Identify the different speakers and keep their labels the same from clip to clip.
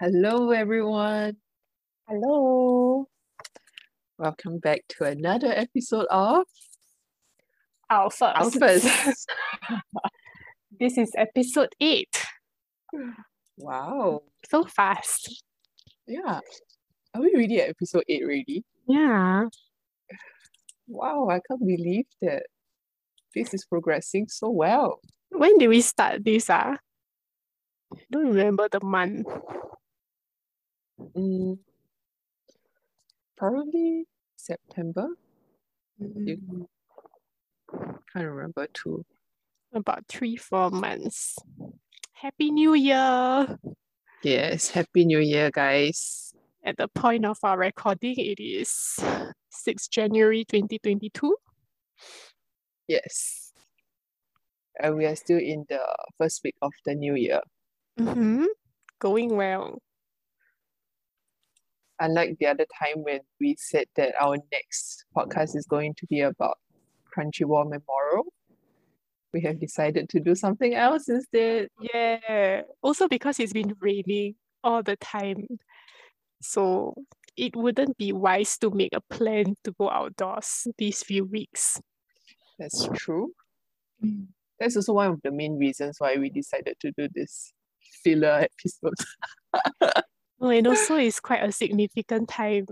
Speaker 1: Hello, everyone.
Speaker 2: Hello.
Speaker 1: Welcome back to another episode of
Speaker 2: Our first.
Speaker 1: Our First.
Speaker 2: this is episode eight.
Speaker 1: wow.
Speaker 2: So fast.
Speaker 1: Yeah. Are we really at episode 8 already?
Speaker 2: Yeah.
Speaker 1: Wow, I can't believe that this is progressing so well.
Speaker 2: When did we start this? Ah? don't remember the month.
Speaker 1: Mm, probably September.
Speaker 2: Mm,
Speaker 1: Can't remember too.
Speaker 2: About three, four months. Happy New Year.
Speaker 1: Yes, Happy New Year, guys.
Speaker 2: At the point of our recording, it is 6 January 2022.
Speaker 1: Yes. And we are still in the first week of the new year.
Speaker 2: Mm-hmm. Going well.
Speaker 1: Unlike the other time when we said that our next podcast is going to be about Kranji War Memorial, we have decided to do something else instead.
Speaker 2: Yeah. Also because it's been raining all the time. So it wouldn't be wise to make a plan to go outdoors these few weeks.
Speaker 1: That's true. Mm. That's also one of the main reasons why we decided to do this filler episode.
Speaker 2: Oh, and also it's quite a significant time.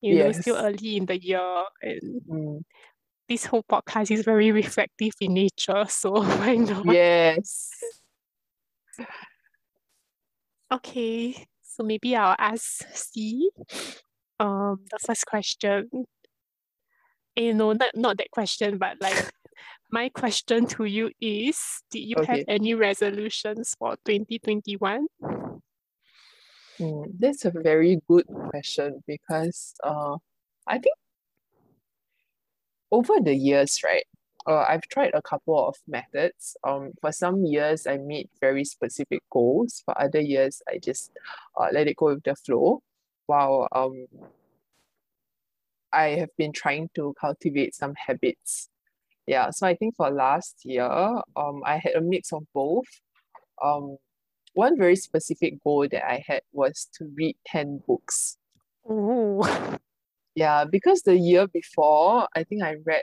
Speaker 2: You know, still early in the year and
Speaker 1: Mm,
Speaker 2: this whole podcast is very reflective in nature. So why not?
Speaker 1: yes.
Speaker 2: Okay. So maybe I'll ask C. Um, the first question. You know, not, not that question, but like my question to you is, did you have any resolutions for 2021?
Speaker 1: Mm, that's a very good question because uh, I think over the years, right, uh, I've tried a couple of methods. Um, for some years, I made very specific goals. For other years, I just uh, let it go with the flow. While um, I have been trying to cultivate some habits. Yeah, so I think for last year, um, I had a mix of both. Um, one very specific goal that I had was to read 10 books.
Speaker 2: Oh,
Speaker 1: Yeah, because the year before, I think I read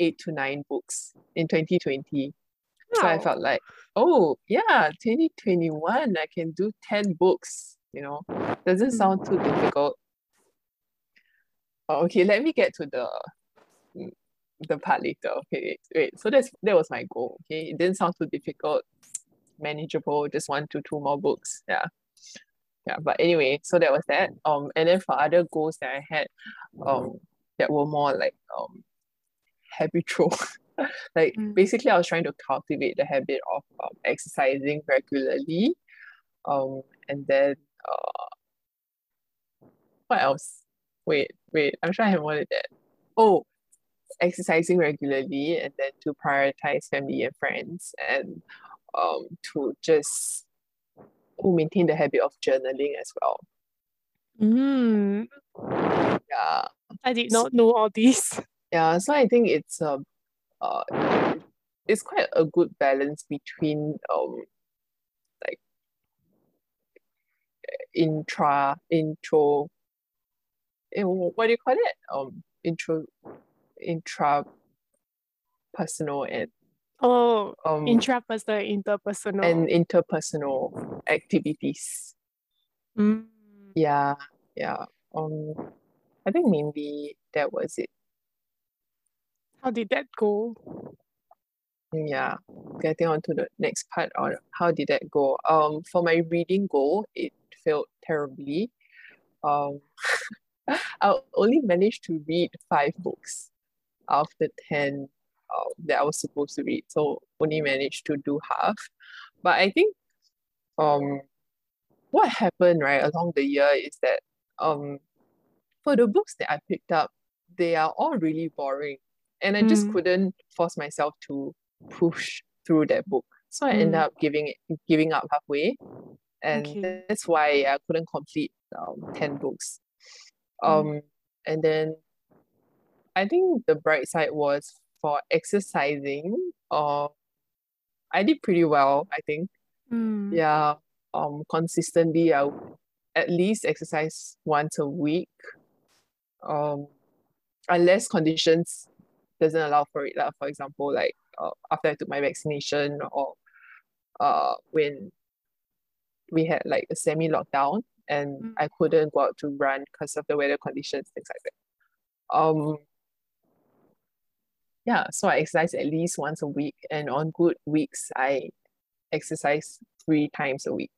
Speaker 1: eight to nine books in 2020. So I felt like, oh, yeah, 2021, I can do 10 books, you know. Doesn't sound too difficult. Oh, okay, let me get to the mm, the part later. Okay, wait, wait. So that's that was my goal. Okay, it didn't sound too difficult, manageable, just one to two more books. Yeah. Yeah, but anyway, so that was that. Um, and then for other goals that I had, um, that were more like um habitual. Like
Speaker 2: Mm.
Speaker 1: basically, I was trying to cultivate the habit of um, exercising regularly. Um, and then uh, what else? Wait, wait, I'm sure I have than that. Oh, exercising regularly and then to prioritize family and friends and um to just maintain the habit of journaling as well.
Speaker 2: Mm,
Speaker 1: Yeah.
Speaker 2: I did not know all this.
Speaker 1: Yeah, so I think it's um uh it's quite a good balance between um like intra intro eh, what do you call it? Um intro intra personal and
Speaker 2: Oh,
Speaker 1: um
Speaker 2: intrapersonal, interpersonal.
Speaker 1: and interpersonal activities.
Speaker 2: Mm.
Speaker 1: Yeah, yeah. Um I think mainly that was it.
Speaker 2: How did that go?
Speaker 1: Yeah, getting on to the next part on how did that go? Um, for my reading goal, it failed terribly. Um, I only managed to read five books out of the 10 uh, that I was supposed to read. So only managed to do half. But I think um what happened right along the year is that um for the books that I picked up, they are all really boring. And I just
Speaker 2: Mm.
Speaker 1: couldn't force myself to push through that book. So I ended
Speaker 2: Mm.
Speaker 1: up giving it giving up halfway. And
Speaker 2: Okay.
Speaker 1: that's why I couldn't complete um 10 books.
Speaker 2: Mm.
Speaker 1: Um and then I think the bright side was for exercising, uh I did pretty well, I think.
Speaker 2: Mm.
Speaker 1: Yeah. Um consistently I at least exercise once a week. Um, unless conditions doesn't allow for it. Like, for example, like uh, after I took my vaccination or uh, when we had like a semi lockdown and
Speaker 2: Mm.
Speaker 1: I couldn't go out to run because of the weather conditions, things like that. Um, yeah, so I exercise at least once a week, and on good weeks, I exercise three times a week.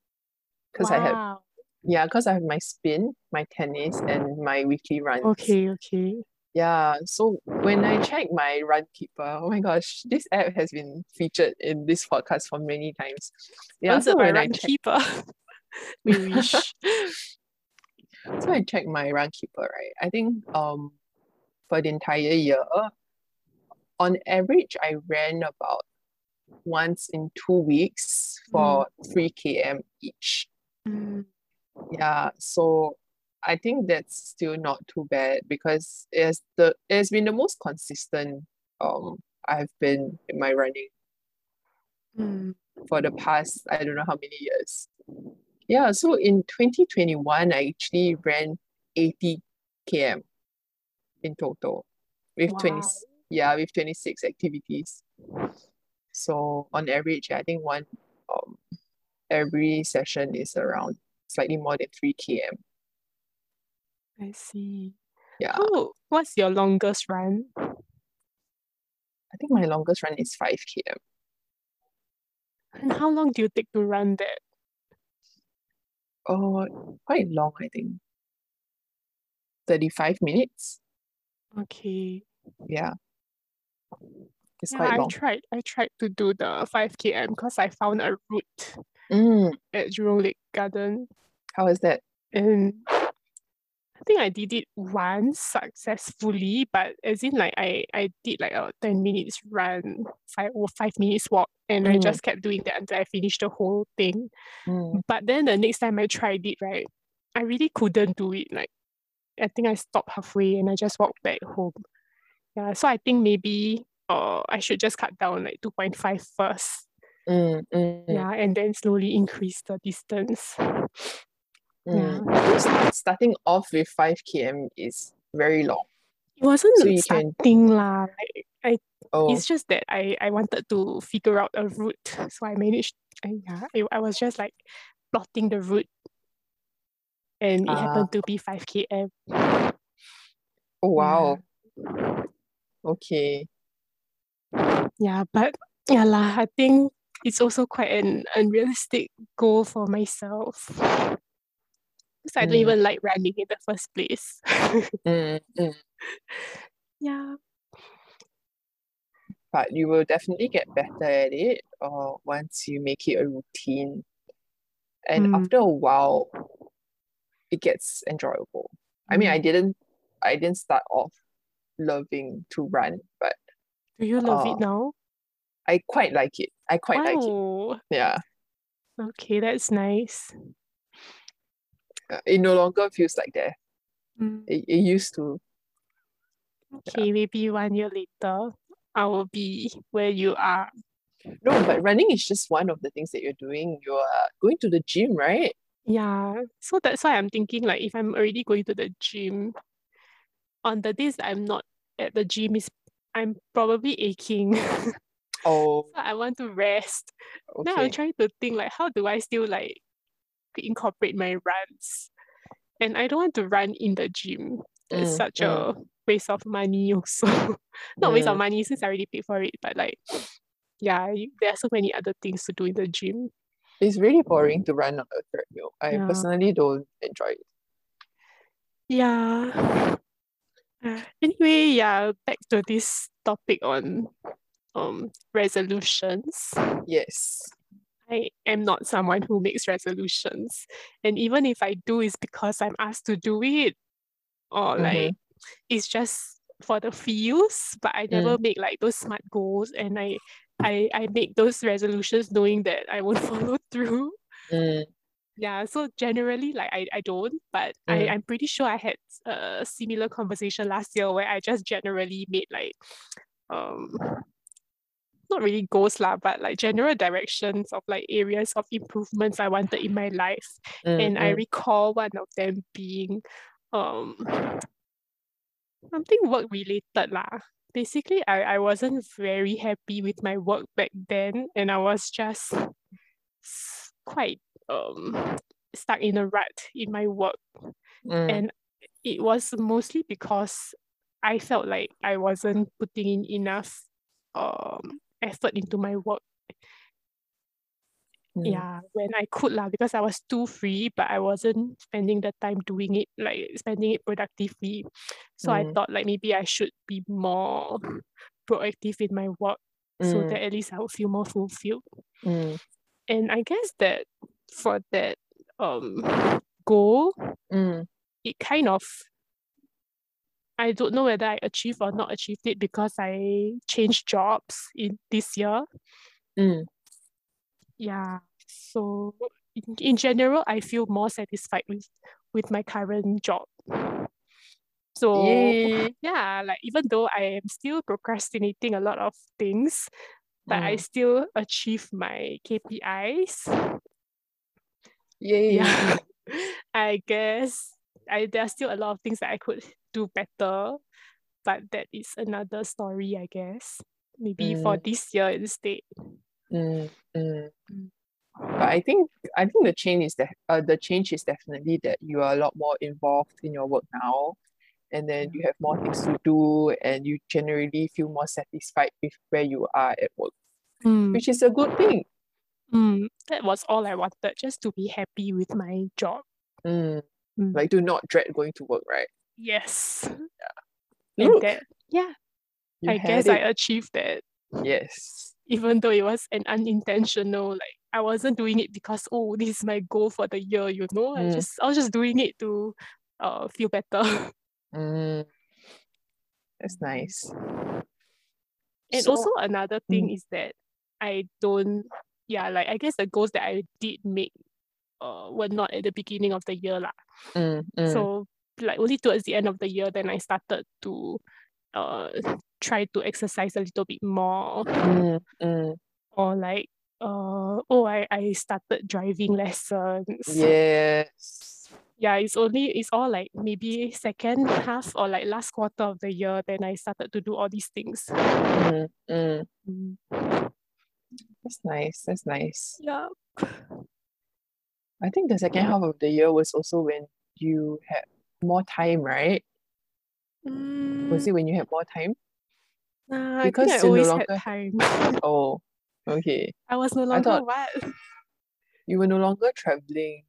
Speaker 1: Because I have, yeah, because I have my spin, my tennis, and my weekly runs.
Speaker 2: Okay, okay.
Speaker 1: Yeah, so when I check my run keeper, oh my gosh, this app has been featured in this podcast for many times. Yeah,
Speaker 2: What's
Speaker 1: so when I
Speaker 2: run
Speaker 1: check,
Speaker 2: keeper? we wish.
Speaker 1: so I check my Runkeeper, right? I think um for the entire year, on average, I ran about once in two weeks for three km each.
Speaker 2: Mm,
Speaker 1: Yeah, so I think that's still not too bad because it has the it has been the most consistent um I've been in my running
Speaker 2: mm.
Speaker 1: for the past I don't know how many years. Yeah, so in 2021 I actually ran 80 km in total with 20
Speaker 2: Wow.
Speaker 1: Yeah, with 26 activities. So on average, I think one um every session is around slightly more than 3 km.
Speaker 2: I see.
Speaker 1: Yeah.
Speaker 2: Oh, what's your longest run?
Speaker 1: I think my longest run is 5 km.
Speaker 2: And how long do you take to run that?
Speaker 1: Oh, quite long, I think. 35 minutes.
Speaker 2: Okay.
Speaker 1: Yeah. It's
Speaker 2: Yeah,
Speaker 1: quite
Speaker 2: I tried I tried to do the 5 km because I found a route
Speaker 1: Mm,
Speaker 2: at Jurong Lake Garden
Speaker 1: how is that?
Speaker 2: and I think I did it once successfully, but as in like I, I did like a 10 minutes run, five or five minutes walk, and I
Speaker 1: Mm.
Speaker 2: just kept doing that until I finished the whole thing.
Speaker 1: Mm,
Speaker 2: But then the next time I tried it, right, I really couldn't do it. Like I think I stopped halfway and I just walked back home. Yeah, so I think maybe uh I should just cut down like 2.5 first.
Speaker 1: mm, mm,
Speaker 2: Yeah, and then slowly increase the distance.
Speaker 1: mm. St- starting off with 5 km is very long.
Speaker 2: It wasn't
Speaker 1: So you can-
Speaker 2: starting lah. Like I
Speaker 1: Oh,
Speaker 2: it's just that I, I wanted to figure out a route. So I managed I, yeah, I, I was just like plotting the route and it
Speaker 1: Ah.
Speaker 2: happened to be 5 km.
Speaker 1: oh wow. Okay.
Speaker 2: Yeah, but yeah lah, I think it's also quite an unrealistic goal for myself. Because I don't
Speaker 1: Mm.
Speaker 2: even like running in the first place.
Speaker 1: Mm, mm.
Speaker 2: yeah.
Speaker 1: But you will definitely get better at it or once you make it a routine. And
Speaker 2: Mm.
Speaker 1: after a while, it gets enjoyable. I mean, I didn't I didn't start off loving to run, but
Speaker 2: Do you love
Speaker 1: uh,
Speaker 2: it now?
Speaker 1: I quite like it. I quite like it.
Speaker 2: Oh,
Speaker 1: Yeah.
Speaker 2: okay, that's nice.
Speaker 1: Uh, It no longer feels like that.
Speaker 2: Mm,
Speaker 1: It, it used to.
Speaker 2: Okay, maybe one year later, I will be where you are.
Speaker 1: No, but running is just one of the things that you're doing. You are going to the gym, right?
Speaker 2: Yeah, so that's why I'm thinking like if I'm already going to the gym, on the days I'm not at the gym is I'm probably aching.
Speaker 1: Oh,
Speaker 2: So I want to rest. Now I'm trying to think like how do I still like incorporate my runs? And I don't want to run in the gym. It's
Speaker 1: Mm,
Speaker 2: such
Speaker 1: mm,
Speaker 2: a waste of money also. Not waste of
Speaker 1: mm.
Speaker 2: money since I already paid for it, but like yeah, you, there are so many other things to do in the gym.
Speaker 1: It's really boring to run on a treadmill. I
Speaker 2: Yeah.
Speaker 1: personally don't enjoy it.
Speaker 2: Yeah. Uh, anyway, yeah, back to this topic on um resolutions.
Speaker 1: Yes.
Speaker 2: I am not someone who makes resolutions. And even if I do, it's because I'm asked to do it. Or
Speaker 1: Mhm.
Speaker 2: like it's just for the feels, but I never make like those smart goals and I I, I make those resolutions knowing that I won't follow through.
Speaker 1: Mm,
Speaker 2: Yeah, so generally like I, I don't, but I,
Speaker 1: Mm.
Speaker 2: I'm pretty sure I had a similar conversation last year where I just generally made like um not really goals lah, but like general directions of like areas of improvements I wanted in my life.
Speaker 1: Mm,
Speaker 2: and I
Speaker 1: mm,
Speaker 2: recall one of them being um something work related lah. Basically, I, I wasn't very happy with my work back then, and I was just quite um stuck in a rut in my work.
Speaker 1: mm,
Speaker 2: And it was mostly because I felt like I wasn't putting in enough um effort into my work.
Speaker 1: mm,
Speaker 2: Yeah, when I could lah, because I was too free, but I wasn't spending the time doing it, like spending it productively. So I
Speaker 1: mm,
Speaker 2: thought like maybe I should be more proactive in my work so
Speaker 1: mm,
Speaker 2: that at least I would feel more fulfilled.
Speaker 1: mm,
Speaker 2: And I guess that for that um goal,
Speaker 1: mm,
Speaker 2: it kind of I don't know whether I achieved or not achieved it because I changed jobs in this year.
Speaker 1: mm.
Speaker 2: Yeah. So in, in general, I feel more satisfied with with my current job. So
Speaker 1: Yay.
Speaker 2: yeah, like even though I am still procrastinating a lot of things, but I
Speaker 1: Mm.
Speaker 2: still achieve my KPIs.
Speaker 1: Yay.
Speaker 2: Yeah. I guess I there are still a lot of things that I could do better, but that is another story, I guess. Maybe for
Speaker 1: Mm,
Speaker 2: this year instead.
Speaker 1: mm, mm.
Speaker 2: Mm.
Speaker 1: But I think I think the change is that uh, the change is definitely that you are a lot more involved in your work now, and then you have more things to do, and you generally feel more satisfied with where you are at work,
Speaker 2: Mm,
Speaker 1: which is a good thing.
Speaker 2: Mm, that was all I wanted, just to be happy with my job.
Speaker 1: Mm.
Speaker 2: Mm.
Speaker 1: Like do not dread going to work, right?
Speaker 2: Yes. And
Speaker 1: Look,
Speaker 2: that, yeah,
Speaker 1: you
Speaker 2: I
Speaker 1: had
Speaker 2: guess I achieved that,
Speaker 1: Yes.
Speaker 2: even though it was an unintentional, like I wasn't doing it because, oh, this is my goal for the year, you know. I
Speaker 1: Mm,
Speaker 2: just I was just doing it to uh feel better.
Speaker 1: mm. That's nice.
Speaker 2: And
Speaker 1: So,
Speaker 2: also another thing
Speaker 1: mm,
Speaker 2: is that I don't, yeah, like I guess the goals that I did make uh were not at the beginning of the year lah.
Speaker 1: mm, mm,
Speaker 2: So like only towards the end of the year, then I started to uh try to exercise a little bit more,
Speaker 1: mm, mm.
Speaker 2: or like uh oh I I started driving lessons.
Speaker 1: Yes.
Speaker 2: Yeah, it's only it's all like maybe second half or like last quarter of the year, then I started to do all these things.
Speaker 1: Mm, mm.
Speaker 2: Mm.
Speaker 1: That's nice. That's nice.
Speaker 2: Yeah.
Speaker 1: I think the second half of the year was also when you had more time, right? Was
Speaker 2: Mm,
Speaker 1: it when you had more time?
Speaker 2: nah, I
Speaker 1: Because
Speaker 2: I
Speaker 1: you're no
Speaker 2: always had time.
Speaker 1: oh, okay.
Speaker 2: I was no
Speaker 1: I
Speaker 2: longer
Speaker 1: thought
Speaker 2: what?
Speaker 1: you were no longer traveling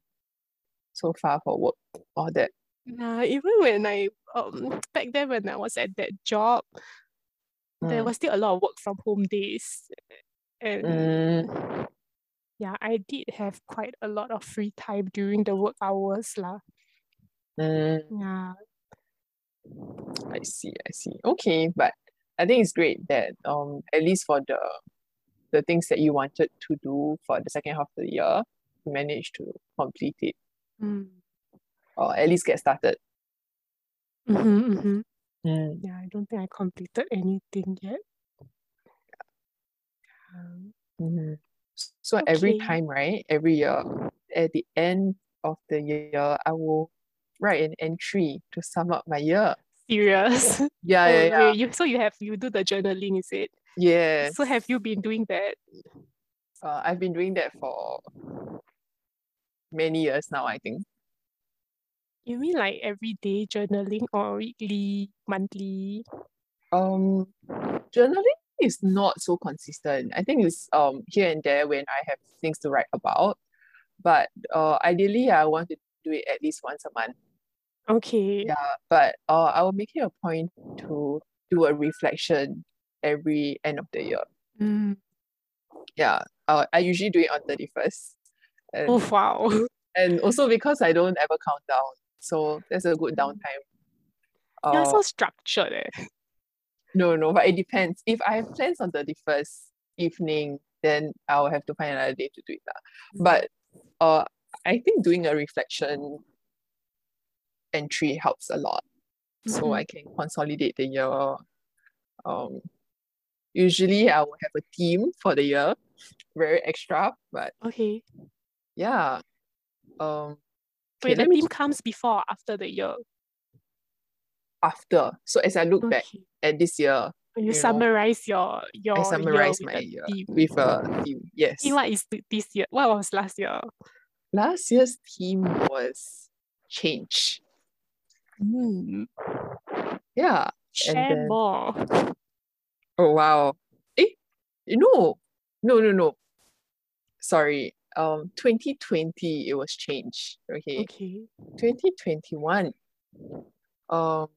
Speaker 1: so far for work or that.
Speaker 2: Nah, even when I um back then when I was at that job, there
Speaker 1: Mm,
Speaker 2: was still a lot of work from home days. And
Speaker 1: mm,
Speaker 2: yeah, I did have quite a lot of free time during the work hours lah.
Speaker 1: mm.
Speaker 2: Yeah.
Speaker 1: I see, I see. Okay, but I think it's great that um at least for the the things that you wanted to do for the second half of the year, you managed to complete it
Speaker 2: Mm.
Speaker 1: or at least get started.
Speaker 2: Mm-hmm, mm-hmm.
Speaker 1: Mm.
Speaker 2: Yeah, I don't think I completed anything yet.
Speaker 1: Mhm. So every time, right, every year, at the end of the year, I will write an entry to sum up my year.
Speaker 2: Serious.
Speaker 1: Yeah,
Speaker 2: Oh,
Speaker 1: yeah, yeah.
Speaker 2: wait, you so you have you do the journaling, is it?
Speaker 1: Yes.
Speaker 2: So have you been doing that?
Speaker 1: Uh, I've been doing that for many years now, I think.
Speaker 2: You mean like everyday journaling or weekly, monthly?
Speaker 1: Um, journaling is not so consistent. I think it's um here and there when I have things to write about. But uh, ideally, I want to do it at least once a month.
Speaker 2: Okay.
Speaker 1: Yeah, but uh, I will make it a point to do a reflection every end of the year.
Speaker 2: Mm.
Speaker 1: Yeah, uh, I usually do it on 31st.
Speaker 2: Oh
Speaker 1: And,
Speaker 2: wow.
Speaker 1: and also because I don't ever count down. So that's a good downtime.
Speaker 2: You're
Speaker 1: Uh,
Speaker 2: so structured eh.
Speaker 1: No, no, but it depends. If I have plans on 31st evening, then I'll have to find another day to do it. lah. But uh, I think doing a reflection entry helps a lot. So
Speaker 2: Mhm.
Speaker 1: I can consolidate the year. Um, usually I will have a theme for the year, very extra, but
Speaker 2: Okay.
Speaker 1: yeah. Um, okay,
Speaker 2: Wait, the
Speaker 1: let me
Speaker 2: theme comes before or after the year.
Speaker 1: After. So as I look back at this year,
Speaker 2: You,
Speaker 1: you know,
Speaker 2: summarize your your
Speaker 1: I summarize
Speaker 2: with
Speaker 1: my
Speaker 2: a
Speaker 1: year
Speaker 2: theme.
Speaker 1: with a theme. Yes.
Speaker 2: What is this year? What was last year?
Speaker 1: Last year's theme was change.
Speaker 2: Hmm.
Speaker 1: Yeah.
Speaker 2: Share
Speaker 1: then-
Speaker 2: more.
Speaker 1: Oh wow. Eh, no, no, no, no. Sorry. Um, 2020 it was change. Okay.
Speaker 2: Okay.
Speaker 1: 2021. Um,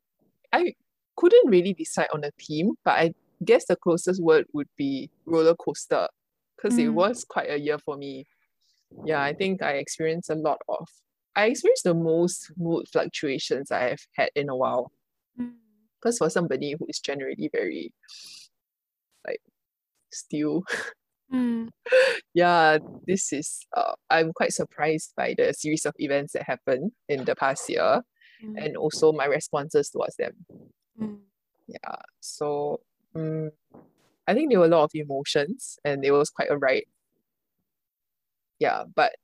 Speaker 1: I couldn't really decide on a theme, but I guess the closest word would be roller coaster, because it
Speaker 2: Mm.
Speaker 1: was quite a year for me. Yeah, I think I experienced a lot of. I experienced the most mood fluctuations I have had in a while.
Speaker 2: Mm.
Speaker 1: Because for somebody who is generally very, like, still
Speaker 2: Mm.
Speaker 1: yeah, this is uh, I'm quite surprised by the series of events that happened in the past year
Speaker 2: Mm.
Speaker 1: and also my responses towards them.
Speaker 2: Mm.
Speaker 1: Yeah, so um, I think there were a lot of emotions and it was quite a ride. Yeah, but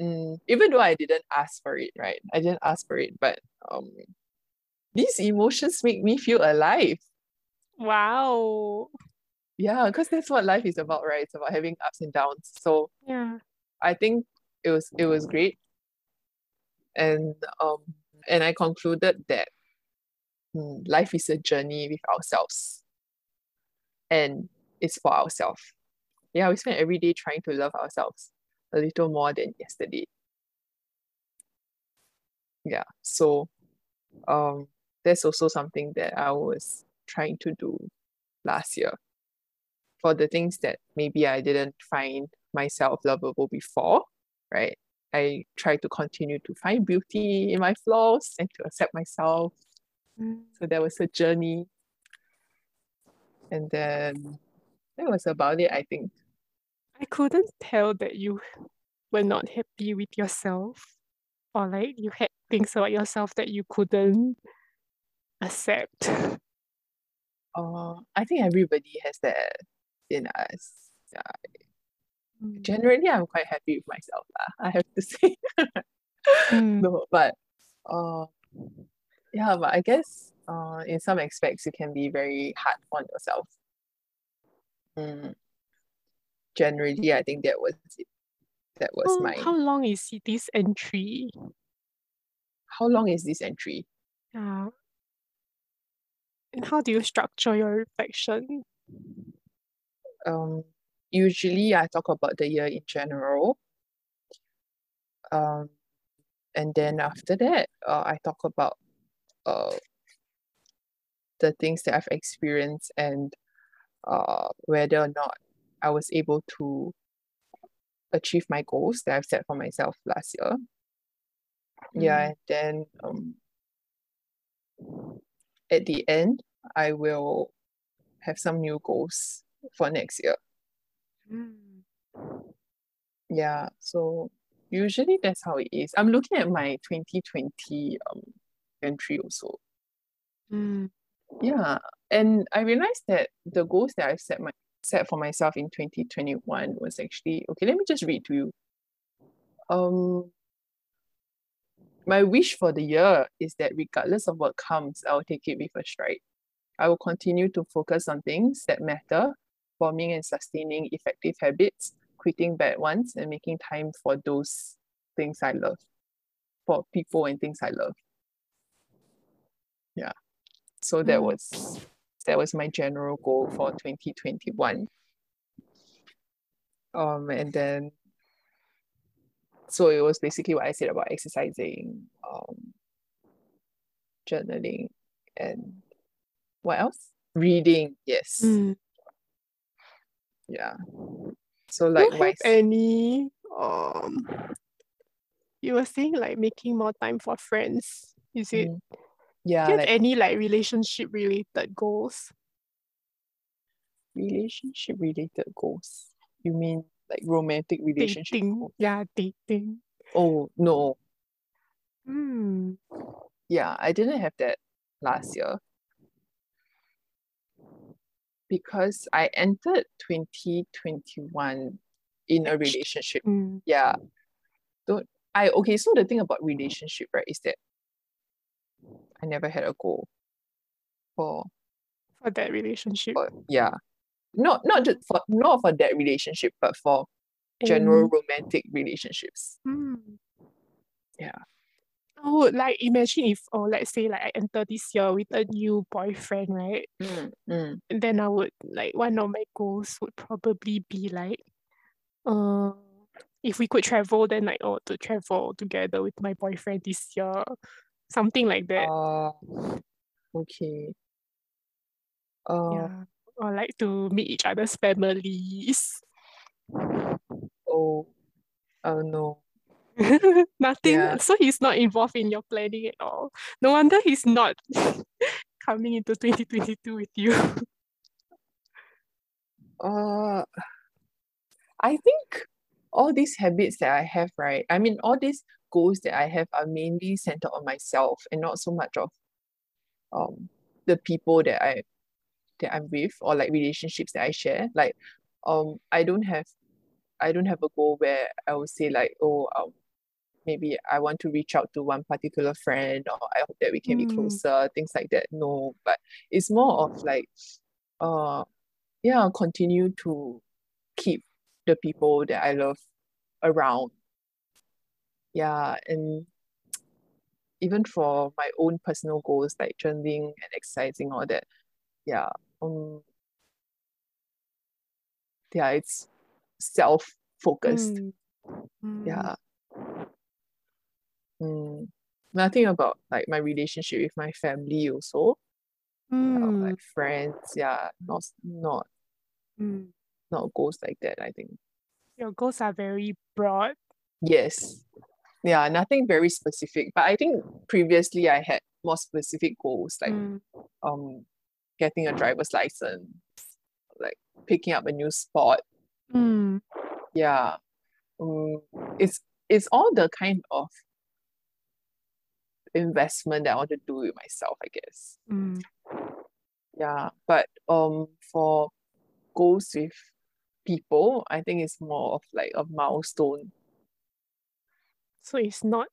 Speaker 1: um, even though I didn't ask for it, right? I didn't ask for it, but um, these emotions make me feel alive.
Speaker 2: Wow.
Speaker 1: Yeah, because that's what life is about, right? It's about having ups and downs. So
Speaker 2: Yeah.
Speaker 1: I think it was it was great. And um and I concluded that mm, life is a journey with ourselves. And it's for ourselves. Yeah, we spend every day trying to love ourselves a little more than yesterday. Yeah, so um that's also something that I was trying to do last year. For the things that maybe I didn't find myself lovable before, right? I try to continue to find beauty in my flaws and to accept myself.
Speaker 2: Mm.
Speaker 1: So that was a journey. And then that was about it, I think.
Speaker 2: I couldn't tell that you were not happy with yourself or like you had things about yourself that you couldn't accept.
Speaker 1: Uh, I think everybody has that in us. Yeah.
Speaker 2: Mm.
Speaker 1: Generally, I'm quite happy with myself, lah, I have to say.
Speaker 2: Mm.
Speaker 1: no, but uh, yeah, but I guess uh, in some aspects, you can be very hard on yourself. Mm. Generally, I think that was it. That was
Speaker 2: How,
Speaker 1: my.
Speaker 2: how long is this entry?
Speaker 1: How long is this entry?
Speaker 2: Yeah. And how do you structure your reflection?
Speaker 1: Um, usually, I talk about the year in general. Um, and then after that, uh, I talk about uh, the things that I've experienced and uh, whether or not I was able to achieve my goals that I've set for myself last year. Yeah,
Speaker 2: Mm.
Speaker 1: and then um, at the end, I will have some new goals for next year.
Speaker 2: Mm.
Speaker 1: Yeah, so usually that's how it is. I'm looking at my 2020 um entry also.
Speaker 2: Mm.
Speaker 1: Yeah, and I realized that the goals that I've set my set for myself in 2021 was actually okay, let me just read to you. Um my wish for the year is that regardless of what comes, I will take it with a stride. I will continue to focus on things that matter, forming and sustaining effective habits, quitting bad ones, and making time for those things I love, for people and things I love. Yeah. So that
Speaker 2: Mm.
Speaker 1: was that was my general goal for 2021. Um, and then so it was basically what I said about exercising, um, journaling, and what else? Reading, yes.
Speaker 2: Mm.
Speaker 1: Yeah. So like
Speaker 2: Do you have any um you were saying like making more time for friends. Is it
Speaker 1: mm,
Speaker 2: do
Speaker 1: yeah,
Speaker 2: you have
Speaker 1: like
Speaker 2: any like relationship related goals?
Speaker 1: relationship related goals. You mean like romantic relationship
Speaker 2: Dating.
Speaker 1: goals?
Speaker 2: Yeah, dating.
Speaker 1: Oh, no.
Speaker 2: Hmm.
Speaker 1: Yeah, I didn't have that last year. Because I entered 2021 in a relationship.
Speaker 2: Mm.
Speaker 1: Yeah. Don't I okay, so the thing about relationship, right, is that I never had a goal for
Speaker 2: For that relationship.
Speaker 1: for yeah. Not not just for not for that relationship, but for general
Speaker 2: And-
Speaker 1: romantic relationships.
Speaker 2: Mm.
Speaker 1: Yeah.
Speaker 2: I would like imagine if, or let's say like I enter this year with a new boyfriend, right?
Speaker 1: Mm, mm,
Speaker 2: And then I would like one of my goals would probably be like, uh, if we could travel, then like oh to travel together with my boyfriend this year, something like that.
Speaker 1: uh, okay. Uh,
Speaker 2: yeah, or like to meet each other's families.
Speaker 1: oh, oh no.
Speaker 2: Nothing.
Speaker 1: Yeah.
Speaker 2: So he's not involved in your planning at all. No wonder he's not coming into 2022 with you.
Speaker 1: Uh, I think all these habits that I have, right? I mean, all these goals that I have are mainly centered on myself and not so much of um the people that I that I'm with or like relationships that I share. Like, um, I don't have I don't have a goal where I would say like, oh, um, maybe I want to reach out to one particular friend or I hope that we can be
Speaker 2: Mm.
Speaker 1: closer, things like that. No, but it's more of like, uh, yeah, continue to keep the people that I love around. Yeah, and even for my own personal goals like journaling and exercising, all that. Yeah, um, yeah, it's self-focused.
Speaker 2: Mm. Mm.
Speaker 1: Yeah. Mm. Nothing about like my relationship with my family also,
Speaker 2: Mm.
Speaker 1: like friends. Yeah, not not
Speaker 2: Mm.
Speaker 1: not goals like that, I think.
Speaker 2: Your goals are very broad.
Speaker 1: Yes. Yeah, nothing very specific. But I think previously I had more specific goals like
Speaker 2: Mm.
Speaker 1: um getting a driver's license, like picking up a new sport.
Speaker 2: Mm.
Speaker 1: Yeah. Um, it's it's all the kind of investment that I want to do with myself, I guess.
Speaker 2: Mm.
Speaker 1: Yeah. But um for goals with people, I think it's more of like a milestone.
Speaker 2: So it's not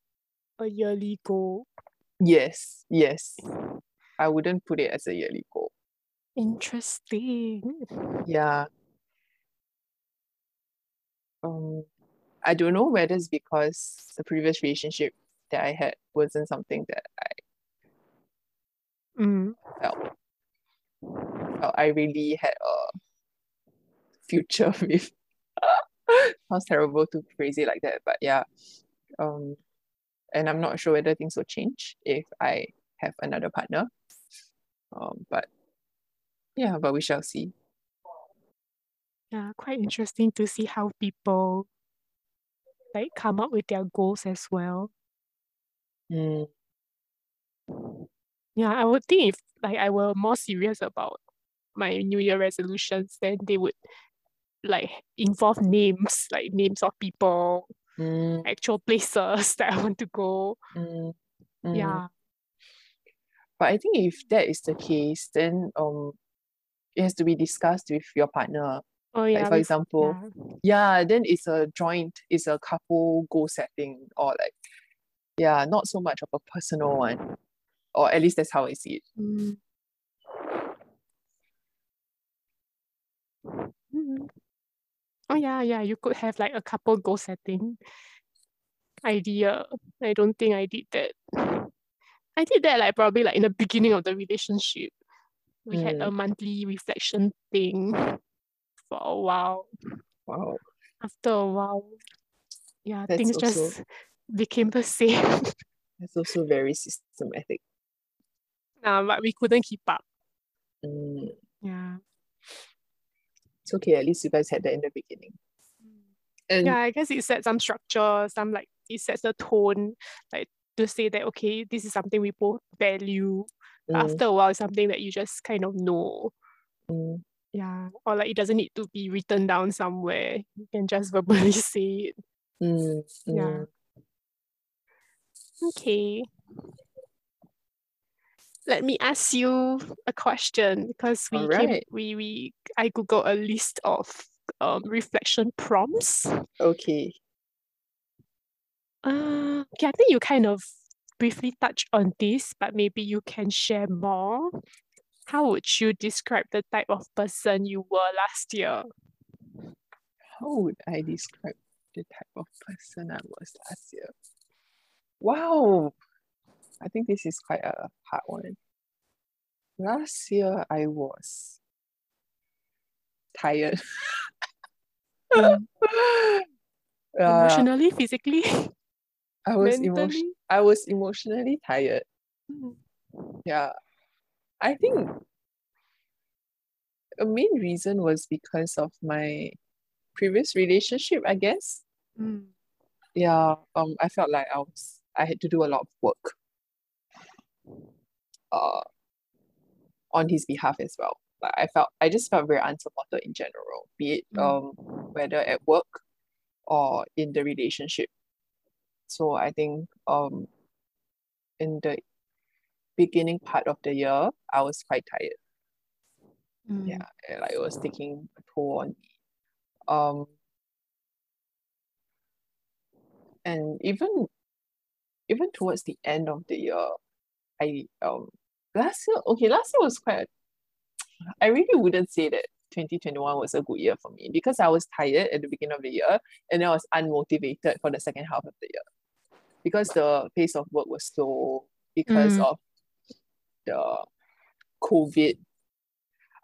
Speaker 2: a yearly goal.
Speaker 1: Yes, yes. I wouldn't put it as a yearly goal.
Speaker 2: Interesting.
Speaker 1: Yeah. Um, I don't know whether it's because the previous relationship that I had wasn't something that I
Speaker 2: Mm.
Speaker 1: felt felt I really had a future with. Sounds terrible to phrase it like that, but yeah. Um, and I'm not sure whether things will change if I have another partner. Um, but yeah, but we shall see.
Speaker 2: Yeah, quite interesting to see how people like come up with their goals as well.
Speaker 1: Mm,
Speaker 2: Yeah, I would think if like I were more serious about my New Year resolutions, then they would like involve names, like names of people,
Speaker 1: mm,
Speaker 2: actual places that I want to go.
Speaker 1: mm, mm.
Speaker 2: Yeah.
Speaker 1: But I think if that is the case, then um, it has to be discussed with your partner.
Speaker 2: Oh yeah.
Speaker 1: Like
Speaker 2: for
Speaker 1: example,
Speaker 2: yeah.
Speaker 1: yeah, then it's a joint, it's a couple goal setting, or like, yeah, not so much of a personal one, or at least that's how I see it.
Speaker 2: Mm. Mm. Oh yeah, yeah. You could have like a couple goal setting idea. I don't think I did that. I did that like probably like in the beginning of the relationship. We had a monthly reflection thing for a while.
Speaker 1: Wow,
Speaker 2: After a while, yeah,
Speaker 1: That's
Speaker 2: things
Speaker 1: also-
Speaker 2: just became the same.
Speaker 1: It's also very systematic.
Speaker 2: nah, but we couldn't keep up.
Speaker 1: Mm,
Speaker 2: Yeah.
Speaker 1: it's okay, at least you guys had that in the beginning. And
Speaker 2: Yeah, I guess it sets some structure, some like it sets a tone, like to say that okay, this is something we both value.
Speaker 1: Mm,
Speaker 2: After a while, it's something that you just kind of know.
Speaker 1: mm,
Speaker 2: Yeah. Or like it doesn't need to be written down somewhere. You can just verbally say it.
Speaker 1: mm,
Speaker 2: Yeah. Okay. let me ask you a question because we came we we I googled a list of um reflection prompts.
Speaker 1: Okay.
Speaker 2: Uh, okay, I think you kind of briefly touched on this, but maybe you can share more. How would you describe the type of person you were last year?
Speaker 1: How would I describe the type of person I was last year? Wow. I think this is quite a hard one. Last year I was tired.
Speaker 2: Mm.
Speaker 1: Uh,
Speaker 2: Emotionally, physically,
Speaker 1: I was emotion? I was emotionally tired.
Speaker 2: Mm.
Speaker 1: Yeah. I think a main reason was because of my previous relationship, I guess.
Speaker 2: Mm.
Speaker 1: Yeah, um, I felt like I was I had to do a lot of work uh on his behalf as well. Like I felt I just felt very unsupported in general, be it
Speaker 2: Mm.
Speaker 1: um whether at work or in the relationship. So I think um in the beginning part of the year, I was quite tired.
Speaker 2: Mm.
Speaker 1: Yeah, and, like it was taking a toll on me. Um, and even even towards the end of the year, I um last year okay last year was quite. I really wouldn't say that 2021 was a good year for me because I was tired at the beginning of the year and I was unmotivated for the second half of the year because the pace of work was slow because
Speaker 2: Mm.
Speaker 1: of the COVID.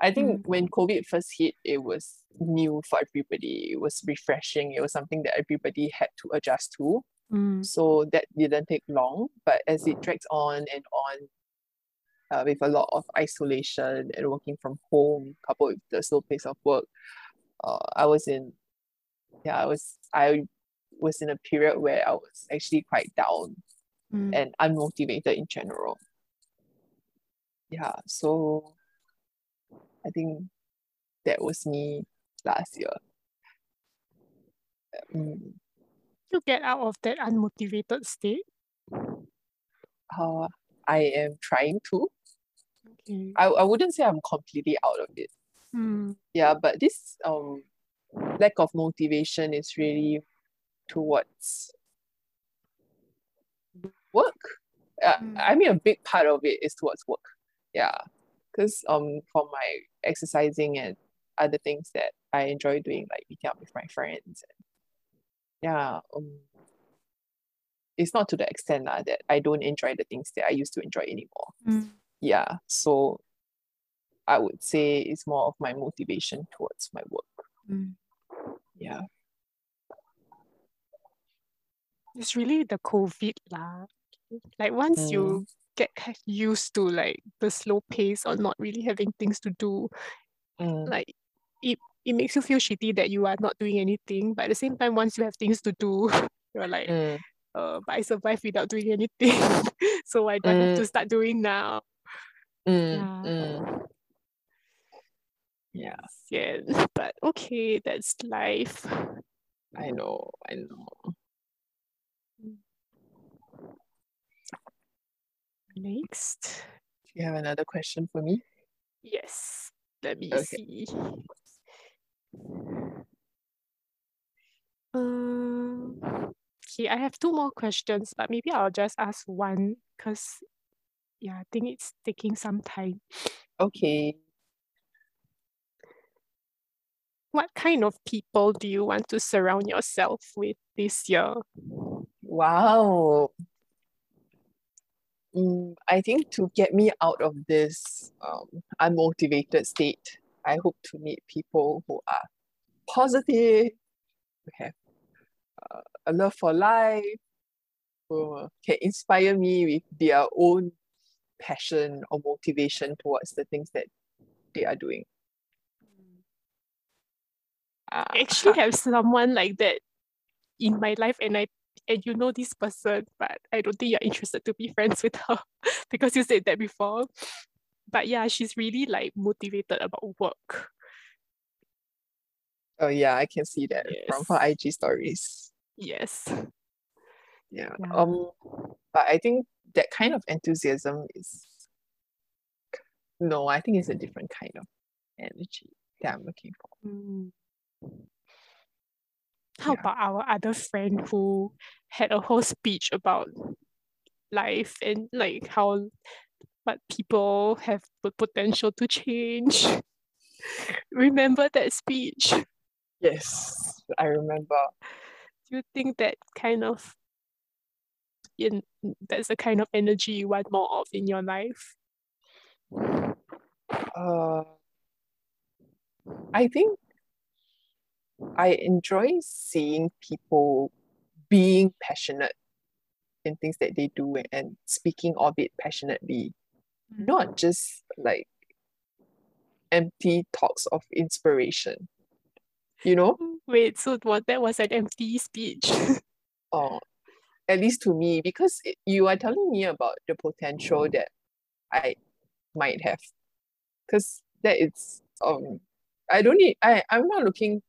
Speaker 1: I think
Speaker 2: Mm.
Speaker 1: when COVID first hit, it was new for everybody. It was refreshing. It was something that everybody had to adjust to.
Speaker 2: Mm.
Speaker 1: So that didn't take long. But as it drags on and on, uh, with a lot of isolation and working from home, coupled with the slow pace of work, uh, I was in, yeah, I was, I was in a period where I was actually quite down
Speaker 2: Mm.
Speaker 1: and unmotivated in general. Yeah, so I think that was me last year. Mm,
Speaker 2: You get out of that unmotivated state.
Speaker 1: uh, I am trying to.
Speaker 2: Okay.
Speaker 1: I, I wouldn't say I'm completely out of it.
Speaker 2: Mm.
Speaker 1: Yeah, but this um lack of motivation is really towards work. Uh,
Speaker 2: Mm.
Speaker 1: I mean, a big part of it is towards work. Yeah, because um for my exercising and other things that I enjoy doing, like meeting up with my friends. And, yeah, um, it's not to the extent lah, that I don't enjoy the things that I used to enjoy anymore.
Speaker 2: Mm.
Speaker 1: Yeah, so I would say it's more of my motivation towards my work.
Speaker 2: Mm.
Speaker 1: Yeah.
Speaker 2: It's really the COVID lah. Like once you
Speaker 1: Mm,
Speaker 2: get used to like the slow pace or not really having things to do,
Speaker 1: mm,
Speaker 2: like it it makes you feel shitty that you are not doing anything. But at the same time, once you have things to do, you're like,
Speaker 1: mm,
Speaker 2: uh, but I survived without doing anything. so why do I have
Speaker 1: mm,
Speaker 2: to start doing now?
Speaker 1: mm,
Speaker 2: Yeah.
Speaker 1: mm. Yeah,
Speaker 2: Yeah. But okay, that's life.
Speaker 1: I know, I know.
Speaker 2: Next.
Speaker 1: Do you have another question for me?
Speaker 2: Yes. Let me
Speaker 1: Okay.
Speaker 2: see. Um, okay, I have two more questions, but maybe I'll just ask one because yeah, I think it's taking some time.
Speaker 1: Okay.
Speaker 2: What kind of people do you want to surround yourself with this year?
Speaker 1: Wow. Mm, I think to get me out of this um, unmotivated state, I hope to meet people who are positive, who have uh, a love for life, who can inspire me with their own passion or motivation towards the things that they are doing. Ah,
Speaker 2: I actually have someone like that in my life and I and you know this person, but I don't think you're interested to be friends with her because you said that before. But yeah, she's really like motivated about work.
Speaker 1: oh yeah, I can see that from her IG stories.
Speaker 2: Yes.
Speaker 1: Yeah.
Speaker 2: Yeah.
Speaker 1: Um, but I think that kind of enthusiasm is no, I think it's a different kind of energy that I'm looking for.
Speaker 2: Mm. How
Speaker 1: Yeah.
Speaker 2: about our other friend who had a whole speech about life and like how but people have the potential to change. Remember that speech?
Speaker 1: Yes, I remember.
Speaker 2: Do you think that kind of in that's the kind of energy you want more of in your life?
Speaker 1: Uh, I think I enjoy seeing people being passionate in things that they do and speaking of it passionately, not just like empty talks of inspiration. You know,
Speaker 2: Wait, so what that was an empty speech.
Speaker 1: or at least to me, because it, you are telling me about the potential that I might have. Because that is um I don't need I, I'm not looking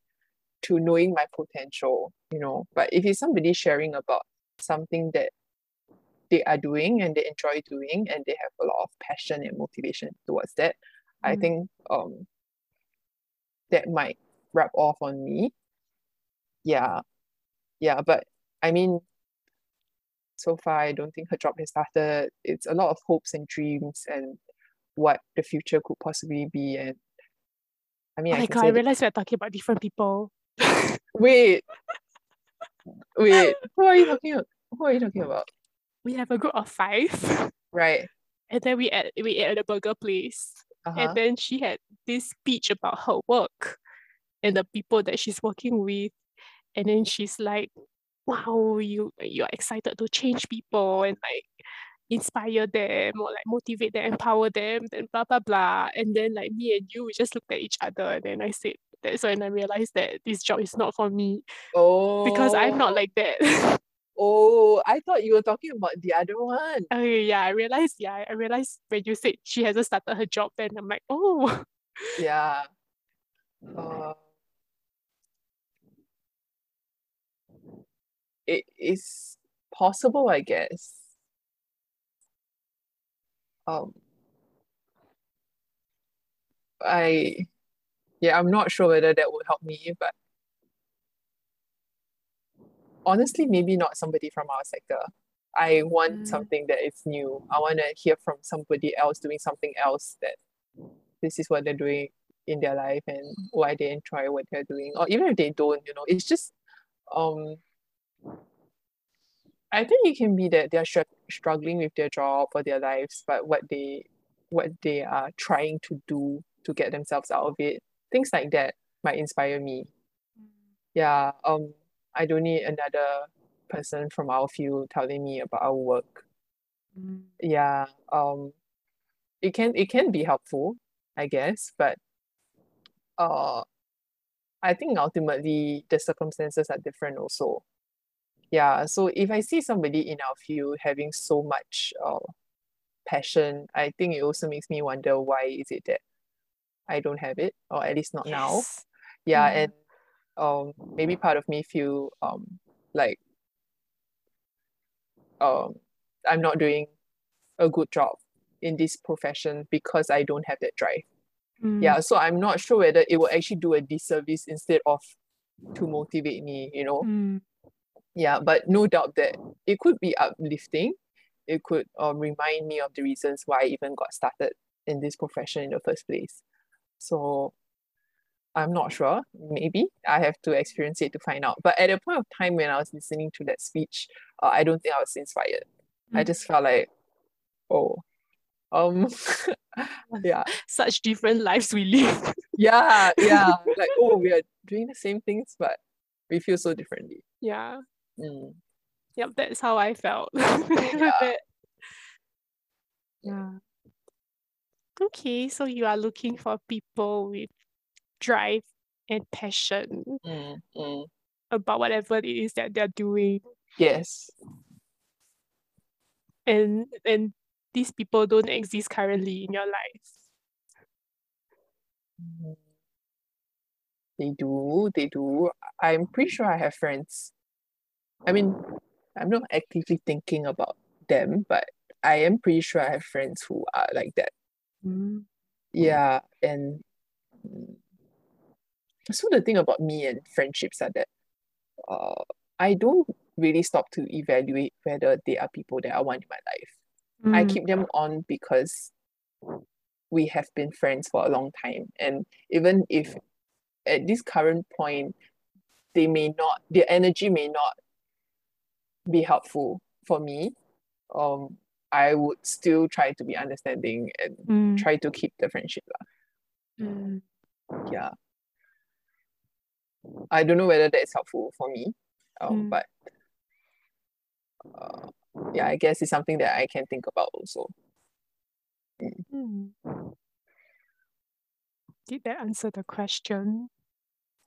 Speaker 1: to knowing my potential, you know, but if it's somebody sharing about something that they are doing and they enjoy doing and they have a lot of passion and motivation towards that, I
Speaker 2: Mm.
Speaker 1: think um that might wrap off on me. Yeah. Yeah, but I mean so far I don't think her job has started. It's a lot of hopes and dreams and what the future could possibly be and I mean
Speaker 2: Oh
Speaker 1: I
Speaker 2: my god, I
Speaker 1: that
Speaker 2: we're talking about different people.
Speaker 1: wait wait who are you talking about? Who are you talking about?
Speaker 2: We have a group of five,
Speaker 1: Right.
Speaker 2: and then we at we ate at a burger place.
Speaker 1: Uh-huh.
Speaker 2: And then she had this speech about her work and the people that she's working with. And then she's like, wow, you you're excited to change people and like inspire them or like motivate them, empower them, then blah blah blah. And then like me and you we just looked at each other and then I said that's when I realized that this job is not for me because I'm not
Speaker 1: Oh,
Speaker 2: like that.
Speaker 1: oh, I thought you were talking about the other one.
Speaker 2: okay, yeah, I realized, yeah, I realized when you said she hasn't started her job, then I'm like, oh,
Speaker 1: Yeah. Uh, it is possible, I guess. Um, I, yeah, I'm not sure whether that would help me, but honestly, maybe not somebody from our sector. I want
Speaker 2: Mm.
Speaker 1: something that is new. I want to hear from somebody else doing something else that this is what they're doing in their life and why they enjoy what they're doing. Or even if they don't, you know, it's just um I think it can be that they're str- struggling with their job or their lives, but what they what they are trying to do to get themselves out of it, things like that might inspire me. Yeah, um, I don't need another person from our field telling me about our work.
Speaker 2: Mm.
Speaker 1: Yeah, um, it can it can be helpful, I guess, but uh, I think ultimately the circumstances are different also. Yeah, so if I see somebody in our field having so much uh passion, I think it also makes me wonder why is it that I don't have it, or at least not now. Yeah,
Speaker 2: Mm.
Speaker 1: and um maybe part of me feel um like um I'm not doing a good job in this profession because I don't have that drive.
Speaker 2: Mm.
Speaker 1: Yeah, so I'm not sure whether it will actually do a disservice instead of to motivate me, you know.
Speaker 2: Mm.
Speaker 1: Yeah, but no doubt that it could be uplifting. It could um, remind me of the reasons why I even got started in this profession in the first place. So I'm not sure. Maybe I have to experience it to find out. But at the point of time when I was listening to that speech, uh, I don't think I was inspired. I
Speaker 2: Mm.
Speaker 1: just felt like, oh, um, yeah,
Speaker 2: Such different lives we live.
Speaker 1: yeah, yeah. Like, oh, we are doing the same things, but we feel so differently.
Speaker 2: yeah.
Speaker 1: Mm.
Speaker 2: Yep, that's how I felt.
Speaker 1: Yeah.
Speaker 2: Yeah. Okay, so you are looking for people with drive and passion
Speaker 1: Mm, mm.
Speaker 2: about whatever it is that they're doing.
Speaker 1: Yes.
Speaker 2: And and these people don't exist currently in your life.
Speaker 1: Mm. They do, they do. I'm pretty sure I have friends. I mean, I'm not actively thinking about them, but I am pretty sure I have friends who are like that.
Speaker 2: Mm.
Speaker 1: yeah, and so the thing about me and friendships are that uh, I don't really stop to evaluate whether they are people that I want in my life. I
Speaker 2: Mm,
Speaker 1: keep them on because we have been friends for a long time. And even if at this current point, they may not, their energy may not be helpful for me, um, I would still try to be understanding and
Speaker 2: mm,
Speaker 1: try to keep the friendship.
Speaker 2: mm,
Speaker 1: Yeah. I don't know whether that's helpful for me, um,
Speaker 2: Mm.
Speaker 1: but uh, yeah, I guess it's something that I can think about also.
Speaker 2: mm. Did that answer the question?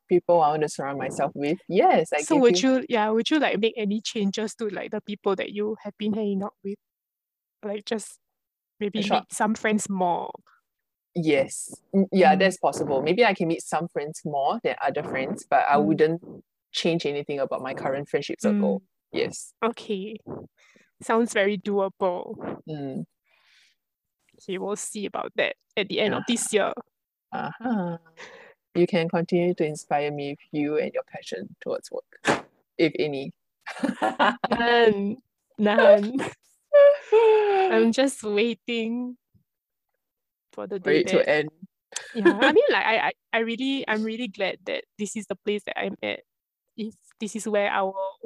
Speaker 1: People I want to surround myself with. Yes, I
Speaker 2: So would
Speaker 1: you.
Speaker 2: you, yeah, would you like make any changes to like the people that you have been hanging out with? Like just maybe meet some friends more.
Speaker 1: Yes, Mm, yeah,
Speaker 2: Mm.
Speaker 1: that's possible. Maybe I can meet some friends more than other friends, but I
Speaker 2: Mm.
Speaker 1: wouldn't change anything about my current friendship circle. Yes.
Speaker 2: Okay. Sounds very doable.
Speaker 1: Mm.
Speaker 2: Okay, we'll see about that at the end of this year.
Speaker 1: Uh-huh. You can continue to inspire me with you and your passion towards work, if any.
Speaker 2: None. None. I'm just waiting for the
Speaker 1: For
Speaker 2: day
Speaker 1: it to end.
Speaker 2: yeah i mean like I, I i really i'm really glad that this is the place that i'm at if this is where i will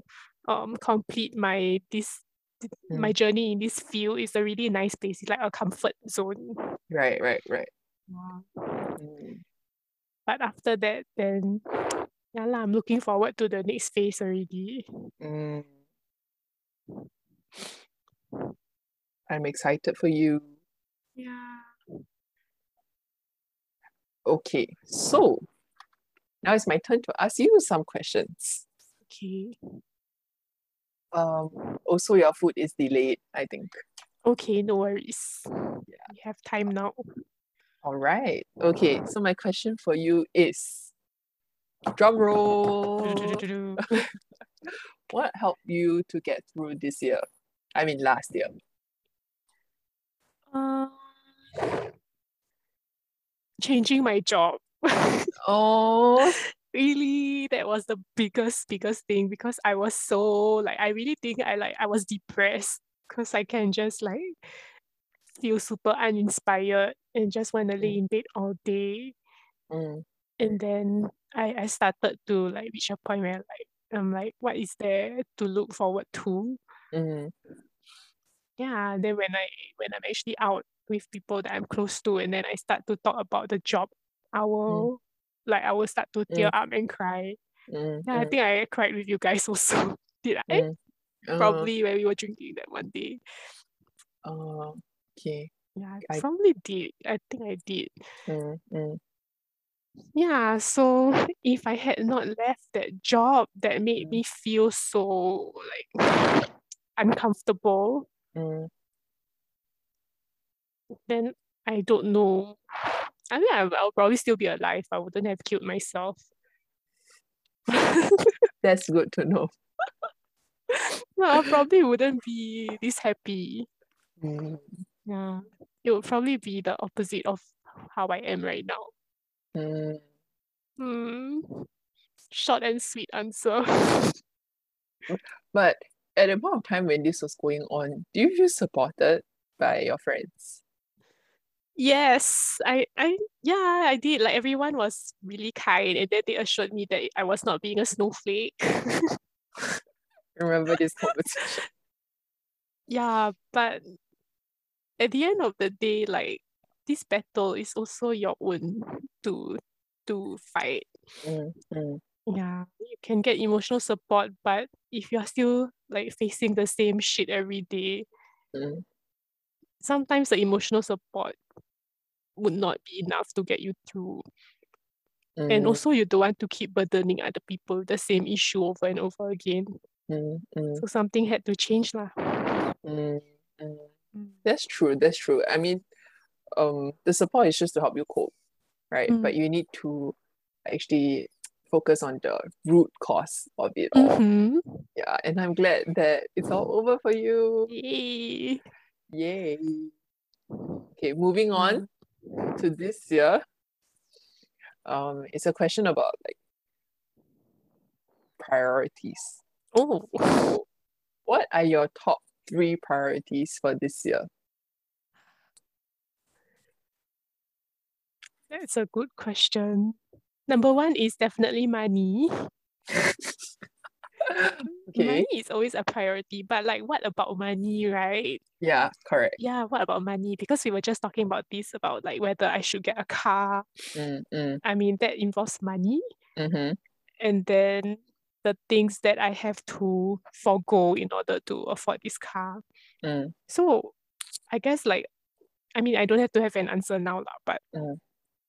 Speaker 2: um complete my this th- my journey in this field is a really nice place it's like a comfort zone
Speaker 1: Right, right, right.
Speaker 2: Yeah.
Speaker 1: Mm.
Speaker 2: but after that then yeah lah, i'm looking forward to the next phase already
Speaker 1: Mm. I'm excited for you.
Speaker 2: yeah
Speaker 1: Okay, so now it's my turn to ask you some questions.
Speaker 2: okay
Speaker 1: Um, also your food is delayed, I think.
Speaker 2: okay no worries we have time now
Speaker 1: All right. Okay, so my question for you is drum roll. What helped you to get through this year? I mean last year.
Speaker 2: Um, changing my job.
Speaker 1: Oh,
Speaker 2: really, that was the biggest, biggest thing because I was so like I really think I like I was depressed because I can just like feel super uninspired and just want to lay in bed all day.
Speaker 1: mm,
Speaker 2: And then I, I started to like reach a point where like I'm like, what is there to look forward to?
Speaker 1: mm,
Speaker 2: yeah then when i when i'm actually out with people that i'm close to and then i start to talk about the job i will like i will start to tear up and cry.
Speaker 1: Mm,
Speaker 2: yeah i
Speaker 1: mm,
Speaker 2: think i cried with you guys also did i?
Speaker 1: Mm. Uh,
Speaker 2: probably when we were drinking that one day.
Speaker 1: Uh, okay.
Speaker 2: yeah
Speaker 1: I-
Speaker 2: i probably did. I think i did.
Speaker 1: Mm, mm,
Speaker 2: yeah so if i had not left that job that made
Speaker 1: Mm.
Speaker 2: me feel so like uncomfortable
Speaker 1: mm.
Speaker 2: Then I don't know. I mean, I'll, I'll probably still be alive. I wouldn't have killed myself.
Speaker 1: That's good to know.
Speaker 2: no, I probably wouldn't be this happy.
Speaker 1: Mm,
Speaker 2: Yeah, it would probably be the opposite of how I am right now.
Speaker 1: mm.
Speaker 2: Hmm. Short and sweet answer.
Speaker 1: But at the point of time when this was going on, do you feel supported by your friends?
Speaker 2: Yes, I, I, yeah, I did. Like everyone was really kind, and then they assured me that I was not being a snowflake.
Speaker 1: Remember this conversation?
Speaker 2: Yeah, but at the end of the day, like this battle is also your own to to fight.
Speaker 1: Mm, mm,
Speaker 2: Yeah, you can get emotional support, but if you're still like facing the same shit every day,
Speaker 1: mm,
Speaker 2: sometimes the emotional support would not be enough to get you through. And
Speaker 1: mm,
Speaker 2: also you don't want to keep burdening other people with the same issue over and over again.
Speaker 1: mm, mm,
Speaker 2: So something had to change lah.
Speaker 1: mm, mm. That's true. That's true. I mean, um, the support is just to help you cope, right?
Speaker 2: Mm.
Speaker 1: But you need to actually focus on the root cause of it all.
Speaker 2: Mm-hmm.
Speaker 1: Yeah, and I'm glad that it's all over for you.
Speaker 2: Yay.
Speaker 1: Yay. Okay, moving on. to this year, um, it's a question about like priorities.
Speaker 2: Oh,
Speaker 1: what are your top three priorities for this year?
Speaker 2: that's a good question. Number one is definitely money.
Speaker 1: Okay.
Speaker 2: Money is always a priority, but like, what about money, right?
Speaker 1: Yeah, correct.
Speaker 2: Yeah, what about money? Because we were just talking about this about like whether I should get a car.
Speaker 1: Mm, mm,
Speaker 2: I mean, that involves money.
Speaker 1: mm-hmm.
Speaker 2: And then the things that I have to forego in order to afford this car.
Speaker 1: Mm,
Speaker 2: So I guess like, I mean, I don't have to have an answer now, lah, but
Speaker 1: Mm.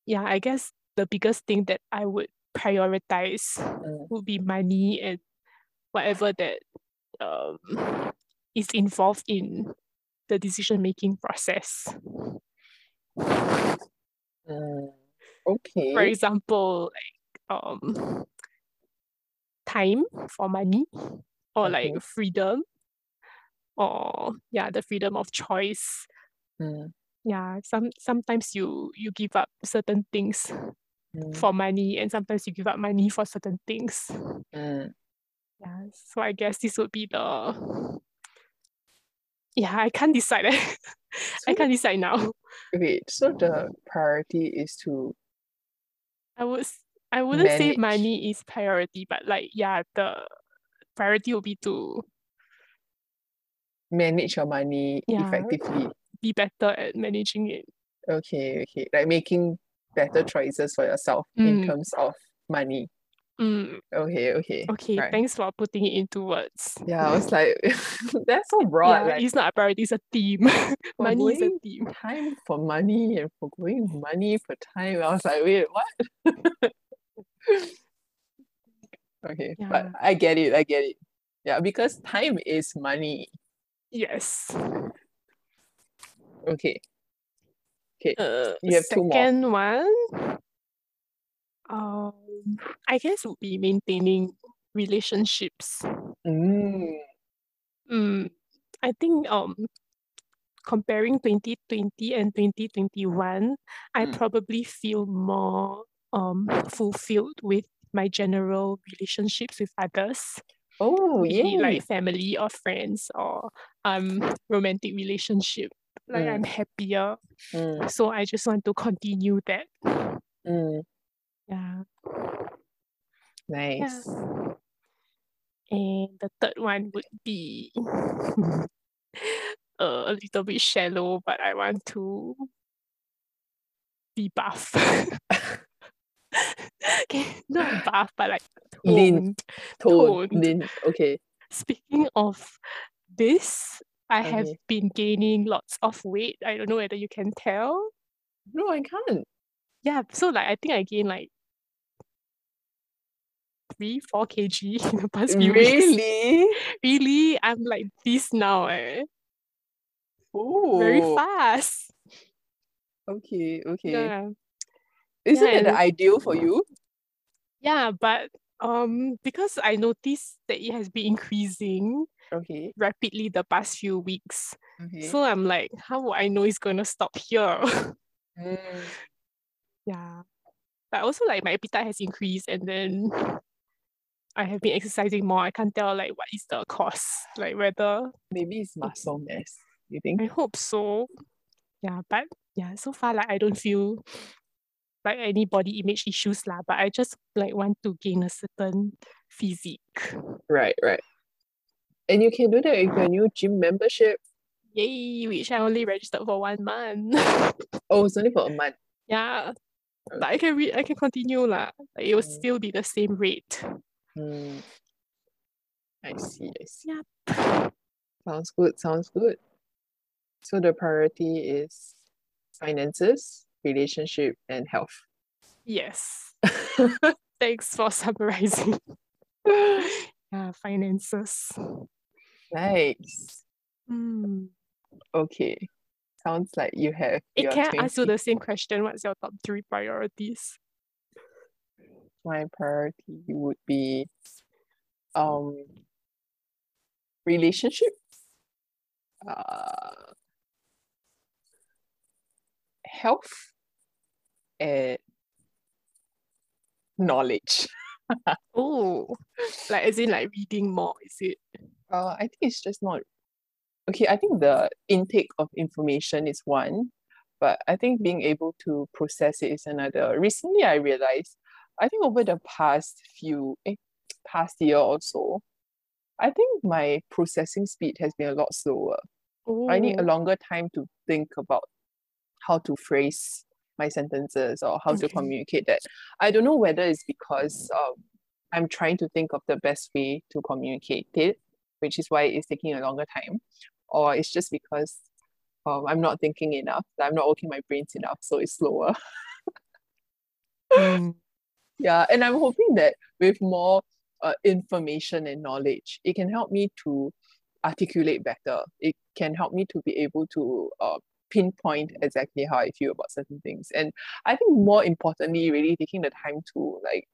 Speaker 2: yeah, I guess the biggest thing that I would prioritize
Speaker 1: mm,
Speaker 2: would be money and whatever that um, is involved in the decision making process.
Speaker 1: mm. Okay.
Speaker 2: For example, like um, time for money, or like freedom, or yeah, the freedom of choice.
Speaker 1: Mm,
Speaker 2: Yeah, some sometimes you you give up certain things
Speaker 1: mm,
Speaker 2: for money, and sometimes you give up money for certain things.
Speaker 1: mm.
Speaker 2: Yeah, so I guess this would be the yeah, I can't decide. I
Speaker 1: So,
Speaker 2: can't decide now.
Speaker 1: wait, so the priority is to
Speaker 2: I would I wouldn't say money is priority, but like yeah, the priority would be to
Speaker 1: manage your money
Speaker 2: Yeah.
Speaker 1: effectively.
Speaker 2: be better at managing it.
Speaker 1: Okay, okay. Like making better choices for yourself in
Speaker 2: Mm.
Speaker 1: terms of money.
Speaker 2: Mm,
Speaker 1: Okay, okay.
Speaker 2: okay,
Speaker 1: Right.
Speaker 2: thanks for putting it into words.
Speaker 1: Yeah, I was like, that's so broad.
Speaker 2: Yeah,
Speaker 1: Like
Speaker 2: it's not a priority, it's a theme. money is a theme.
Speaker 1: time for money and for going money for time. I was like, wait, what? Okay, but I get it, I get it. Yeah, because time is money.
Speaker 2: Yes.
Speaker 1: Okay, okay.
Speaker 2: Uh,
Speaker 1: You have two more.
Speaker 2: second one, um, I guess would be maintaining relationships.
Speaker 1: Mm,
Speaker 2: Mm, I think um comparing 2020 and 2021, I
Speaker 1: Mm.
Speaker 2: probably feel more um fulfilled with my general relationships with others,
Speaker 1: oh, yeah.
Speaker 2: like family or friends or um romantic relationship. Like
Speaker 1: Mm.
Speaker 2: I'm happier.
Speaker 1: Mm,
Speaker 2: So I just want to continue that.
Speaker 1: mm,
Speaker 2: Yeah.
Speaker 1: nice.
Speaker 2: And the third one would be uh, a little bit shallow, but I want to be buff. okay, not buff, but like
Speaker 1: Lean.
Speaker 2: toned.
Speaker 1: Tone,
Speaker 2: toned.
Speaker 1: lean. Okay.
Speaker 2: Speaking of this, I have been gaining lots of weight. I don't know whether you can tell.
Speaker 1: No, I can't.
Speaker 2: Yeah, so like I think I gained like three, four kg in the past few weeks.
Speaker 1: Really?
Speaker 2: Really, I'm like this now, eh?
Speaker 1: Oh,
Speaker 2: Very fast.
Speaker 1: okay, okay.
Speaker 2: Yeah.
Speaker 1: Isn't
Speaker 2: Yeah,
Speaker 1: it ideal for you?
Speaker 2: Yeah, but um because I noticed that it has been increasing
Speaker 1: Okay,
Speaker 2: rapidly the past few weeks.
Speaker 1: okay.
Speaker 2: So I'm like, how would I know it's gonna stop here?
Speaker 1: Mm,
Speaker 2: yeah. But also like my appetite has increased and then I have been exercising more. I can't tell like what is the cause. Like whether
Speaker 1: maybe it's muscle mass. You think?
Speaker 2: I hope so. Yeah, but yeah, so far like I don't feel like any body image issues lah, but I just like want to gain a certain physique.
Speaker 1: Right, right. And you can do that with your new gym membership.
Speaker 2: Yay, which I only registered for one month.
Speaker 1: Oh, it's only for a month.
Speaker 2: yeah. But I can re- I can continue lah. Like, it will
Speaker 1: Mm.
Speaker 2: still be the same rate.
Speaker 1: Mm. I see, I see.
Speaker 2: Yep.
Speaker 1: Sounds good, sounds good. So the priority is finances, relationship, and health.
Speaker 2: Yes. Thanks for summarizing. yeah, finances.
Speaker 1: Nice.
Speaker 2: Hmm.
Speaker 1: Okay. Sounds like you have
Speaker 2: Eh,
Speaker 1: your
Speaker 2: can I ask you the same question? What's your top three priorities?
Speaker 1: My priority would be um relationship uh health at knowledge.
Speaker 2: Oh, like as in like reading more, is it?
Speaker 1: Uh, I think it's just not okay. I think the intake of information is one, but I think being able to process it is another. Recently, I realized, I think over the past few, eh, past year or so, I think my processing speed has been a lot slower. I need a
Speaker 2: Oh,
Speaker 1: longer time to think about how to phrase my sentences or how to communicate that. I don't know whether it's because um, I'm trying to think of the best way to communicate it, which is why it's taking a longer time, or it's just because um, I'm not thinking enough, I'm not working my brains enough, so it's slower.
Speaker 2: Mm,
Speaker 1: Yeah, and I'm hoping that with more uh, information and knowledge, it can help me to articulate better. It can help me to be able to uh, pinpoint exactly how I feel about certain things. And I think more importantly, really taking the time to like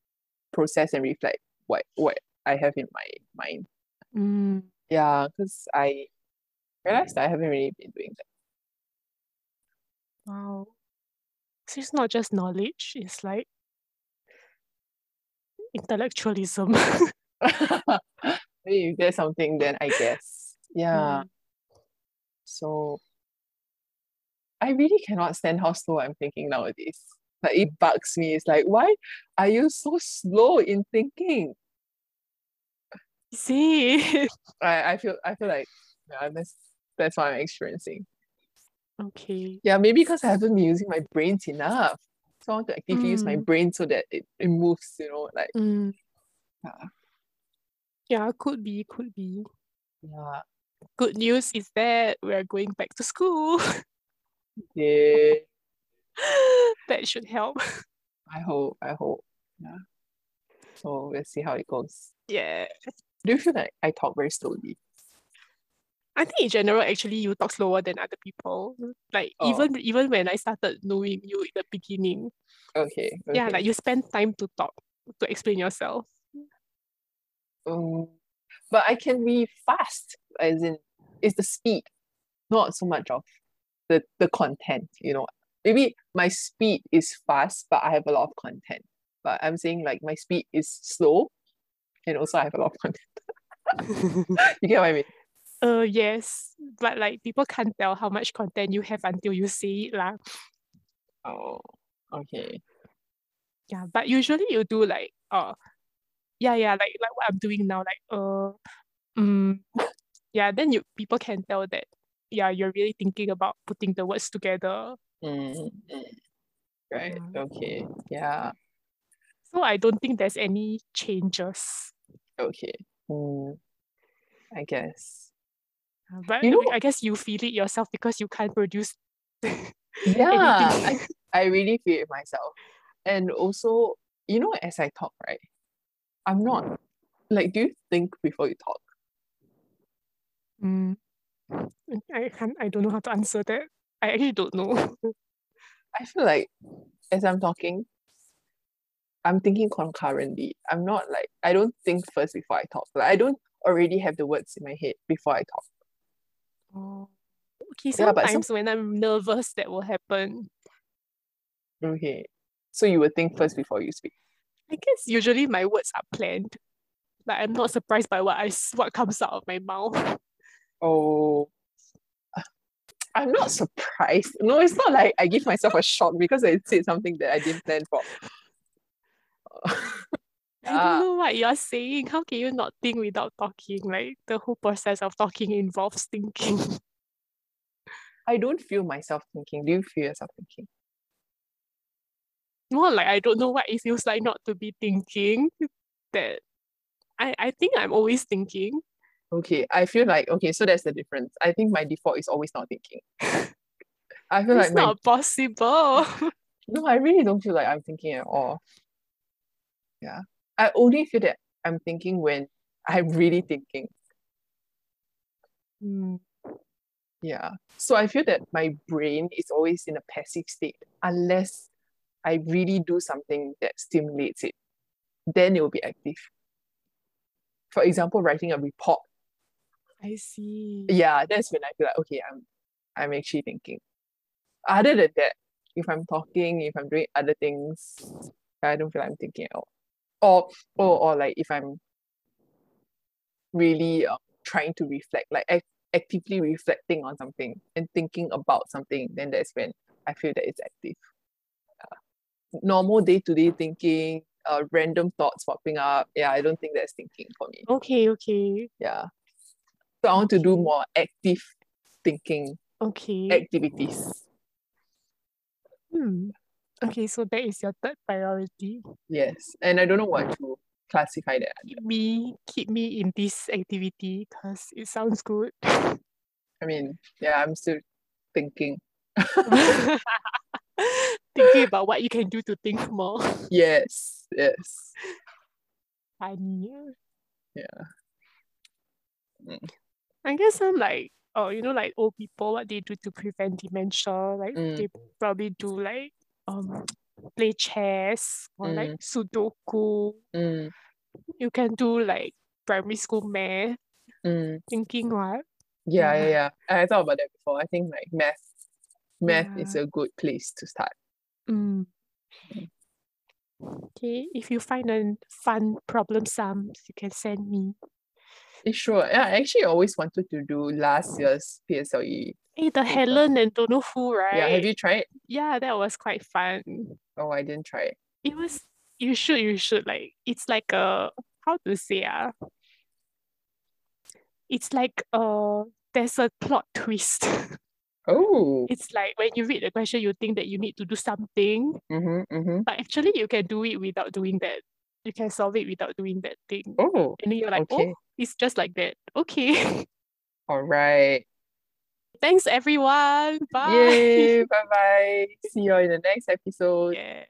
Speaker 1: process and reflect what what I have in my mind.
Speaker 2: mm,
Speaker 1: Yeah, because I realized I haven't really been doing that.
Speaker 2: wow. So it's not just knowledge, it's like intellectualism.
Speaker 1: Maybe if there's something, then I guess. Yeah.
Speaker 2: Mm,
Speaker 1: So I really cannot stand how slow I'm thinking nowadays. Like it bugs me. It's like, why are you so slow in thinking?
Speaker 2: See.
Speaker 1: I, I feel I feel like yeah, that's that's what I'm experiencing.
Speaker 2: Okay.
Speaker 1: Yeah, maybe because I haven't been using my brains enough. So I want to actively use my
Speaker 2: Mm,
Speaker 1: brain so that it, it moves, you know, like
Speaker 2: mm.
Speaker 1: yeah.
Speaker 2: Yeah, could be, could be.
Speaker 1: Yeah.
Speaker 2: Good news is that we're going back to school.
Speaker 1: Yeah.
Speaker 2: That should help.
Speaker 1: I hope, I hope. Yeah. So we'll see how it goes.
Speaker 2: Yeah.
Speaker 1: Do you feel like I talk very slowly?
Speaker 2: I think in general, actually, you talk slower than other people. Like
Speaker 1: Oh,
Speaker 2: even even when I started knowing you in the beginning,
Speaker 1: okay,
Speaker 2: yeah, like you spend time to talk to explain yourself.
Speaker 1: Um, but I can be fast, as in it's the speed, not so much of the the content, you know. Maybe my speed is fast, but I have a lot of content. But I'm saying like my speed is slow and also I have a lot of content. You get what I mean?
Speaker 2: Uh yes, but like people can't tell how much content you have until you say it lah.
Speaker 1: Oh, okay.
Speaker 2: Yeah, but usually you do like uh yeah yeah like like what I'm doing now like uh mm, yeah then you people can tell that yeah you're really thinking about putting the words together.
Speaker 1: Mm, right.
Speaker 2: Yeah.
Speaker 1: Okay. Yeah.
Speaker 2: So I don't think there's any changes.
Speaker 1: Okay. Mm, I guess.
Speaker 2: But
Speaker 1: You know,
Speaker 2: I guess you feel it yourself because you can't produce
Speaker 1: yeah, I. I really feel it myself. And also, you know, as I talk, right? I'm not like, do you think before you talk?
Speaker 2: Mm, I can't, I don't know how to answer that. I actually don't know.
Speaker 1: I feel like as I'm talking, I'm thinking concurrently. I'm not like I don't think first before I talk. Like I don't already have the words in my head before I talk.
Speaker 2: Oh. Okay,
Speaker 1: Yeah, some
Speaker 2: sometimes when I'm nervous, that will happen.
Speaker 1: okay. So you would think first before you speak.
Speaker 2: I guess usually my words are planned. Like I'm not surprised by what I what comes out of my mouth.
Speaker 1: Oh, I'm not surprised. No, it's not like I give myself a shock because I said something that I didn't plan for.
Speaker 2: I don't
Speaker 1: Ah,
Speaker 2: know what you're saying. How can you not think without talking? Like the whole process of talking involves thinking.
Speaker 1: I don't feel myself thinking. Do you feel yourself thinking?
Speaker 2: More like I don't know what it feels like not to be thinking. That I, I think I'm always thinking.
Speaker 1: Okay, I feel like okay, so that's the difference. I think my default is always not thinking. I feel
Speaker 2: It's
Speaker 1: like my
Speaker 2: not possible.
Speaker 1: no, I really don't feel like I'm thinking at all. Yeah. I only feel that I'm thinking when I'm really thinking.
Speaker 2: Mm,
Speaker 1: Yeah. So I feel that my brain is always in a passive state unless I really do something that stimulates it. Then it will be active. For example, writing a report.
Speaker 2: I see.
Speaker 1: Yeah, that's when I feel like okay, I'm I'm actually thinking. Other than that, if I'm talking, if I'm doing other things, I don't feel like I'm thinking at all. Or or or like if I'm really uh, trying to reflect, like act- actively reflecting on something and thinking about something, then that's when I feel that it's active. Uh, normal day to day thinking, uh, random thoughts popping up. Yeah, I don't think that's thinking for me.
Speaker 2: Okay, okay,
Speaker 1: Yeah. So I want to do more active thinking
Speaker 2: okay.
Speaker 1: activities.
Speaker 2: Hmm. Okay, so that is your third priority.
Speaker 1: Yes. And I don't know what to classify that.
Speaker 2: Keep me, keep me in this activity because it sounds good.
Speaker 1: I mean, yeah, I'm still thinking.
Speaker 2: Thinking about what you can do to think more.
Speaker 1: Yes, yes.
Speaker 2: Funny.
Speaker 1: Yeah. Mm.
Speaker 2: I guess I'm like oh you know like old people what they do to prevent dementia like
Speaker 1: Mm.
Speaker 2: they probably do like um play chess or
Speaker 1: Mm.
Speaker 2: like Sudoku.
Speaker 1: Mm,
Speaker 2: You can do like primary school math,
Speaker 1: mm.
Speaker 2: thinking what?
Speaker 1: Yeah, yeah,
Speaker 2: Yeah.
Speaker 1: yeah. I thought about that before. I think like math, math is a good place to start.
Speaker 2: Mm. Okay, if you find a fun problem sums, you can send me.
Speaker 1: Eh, sure. Yeah, I actually always wanted to do last year's PSLE.
Speaker 2: Hey, the. Helen and don't know who, right?
Speaker 1: Yeah, have you tried?
Speaker 2: Yeah, that was quite fun.
Speaker 1: Oh, I didn't try it.
Speaker 2: It was you should you should like it's like a how to say ah it's like uh there's a plot twist.
Speaker 1: Oh.
Speaker 2: it's like when you read the question you think that you need to do something,
Speaker 1: Mm-hmm, mm-hmm.
Speaker 2: but actually you can do it without doing that. You can solve it without doing that thing.
Speaker 1: Oh,
Speaker 2: And then you're like,
Speaker 1: okay.
Speaker 2: oh, it's just like that. Okay.
Speaker 1: All right.
Speaker 2: Thanks everyone. Bye.
Speaker 1: Bye bye. See you in the next episode.
Speaker 2: Yeah.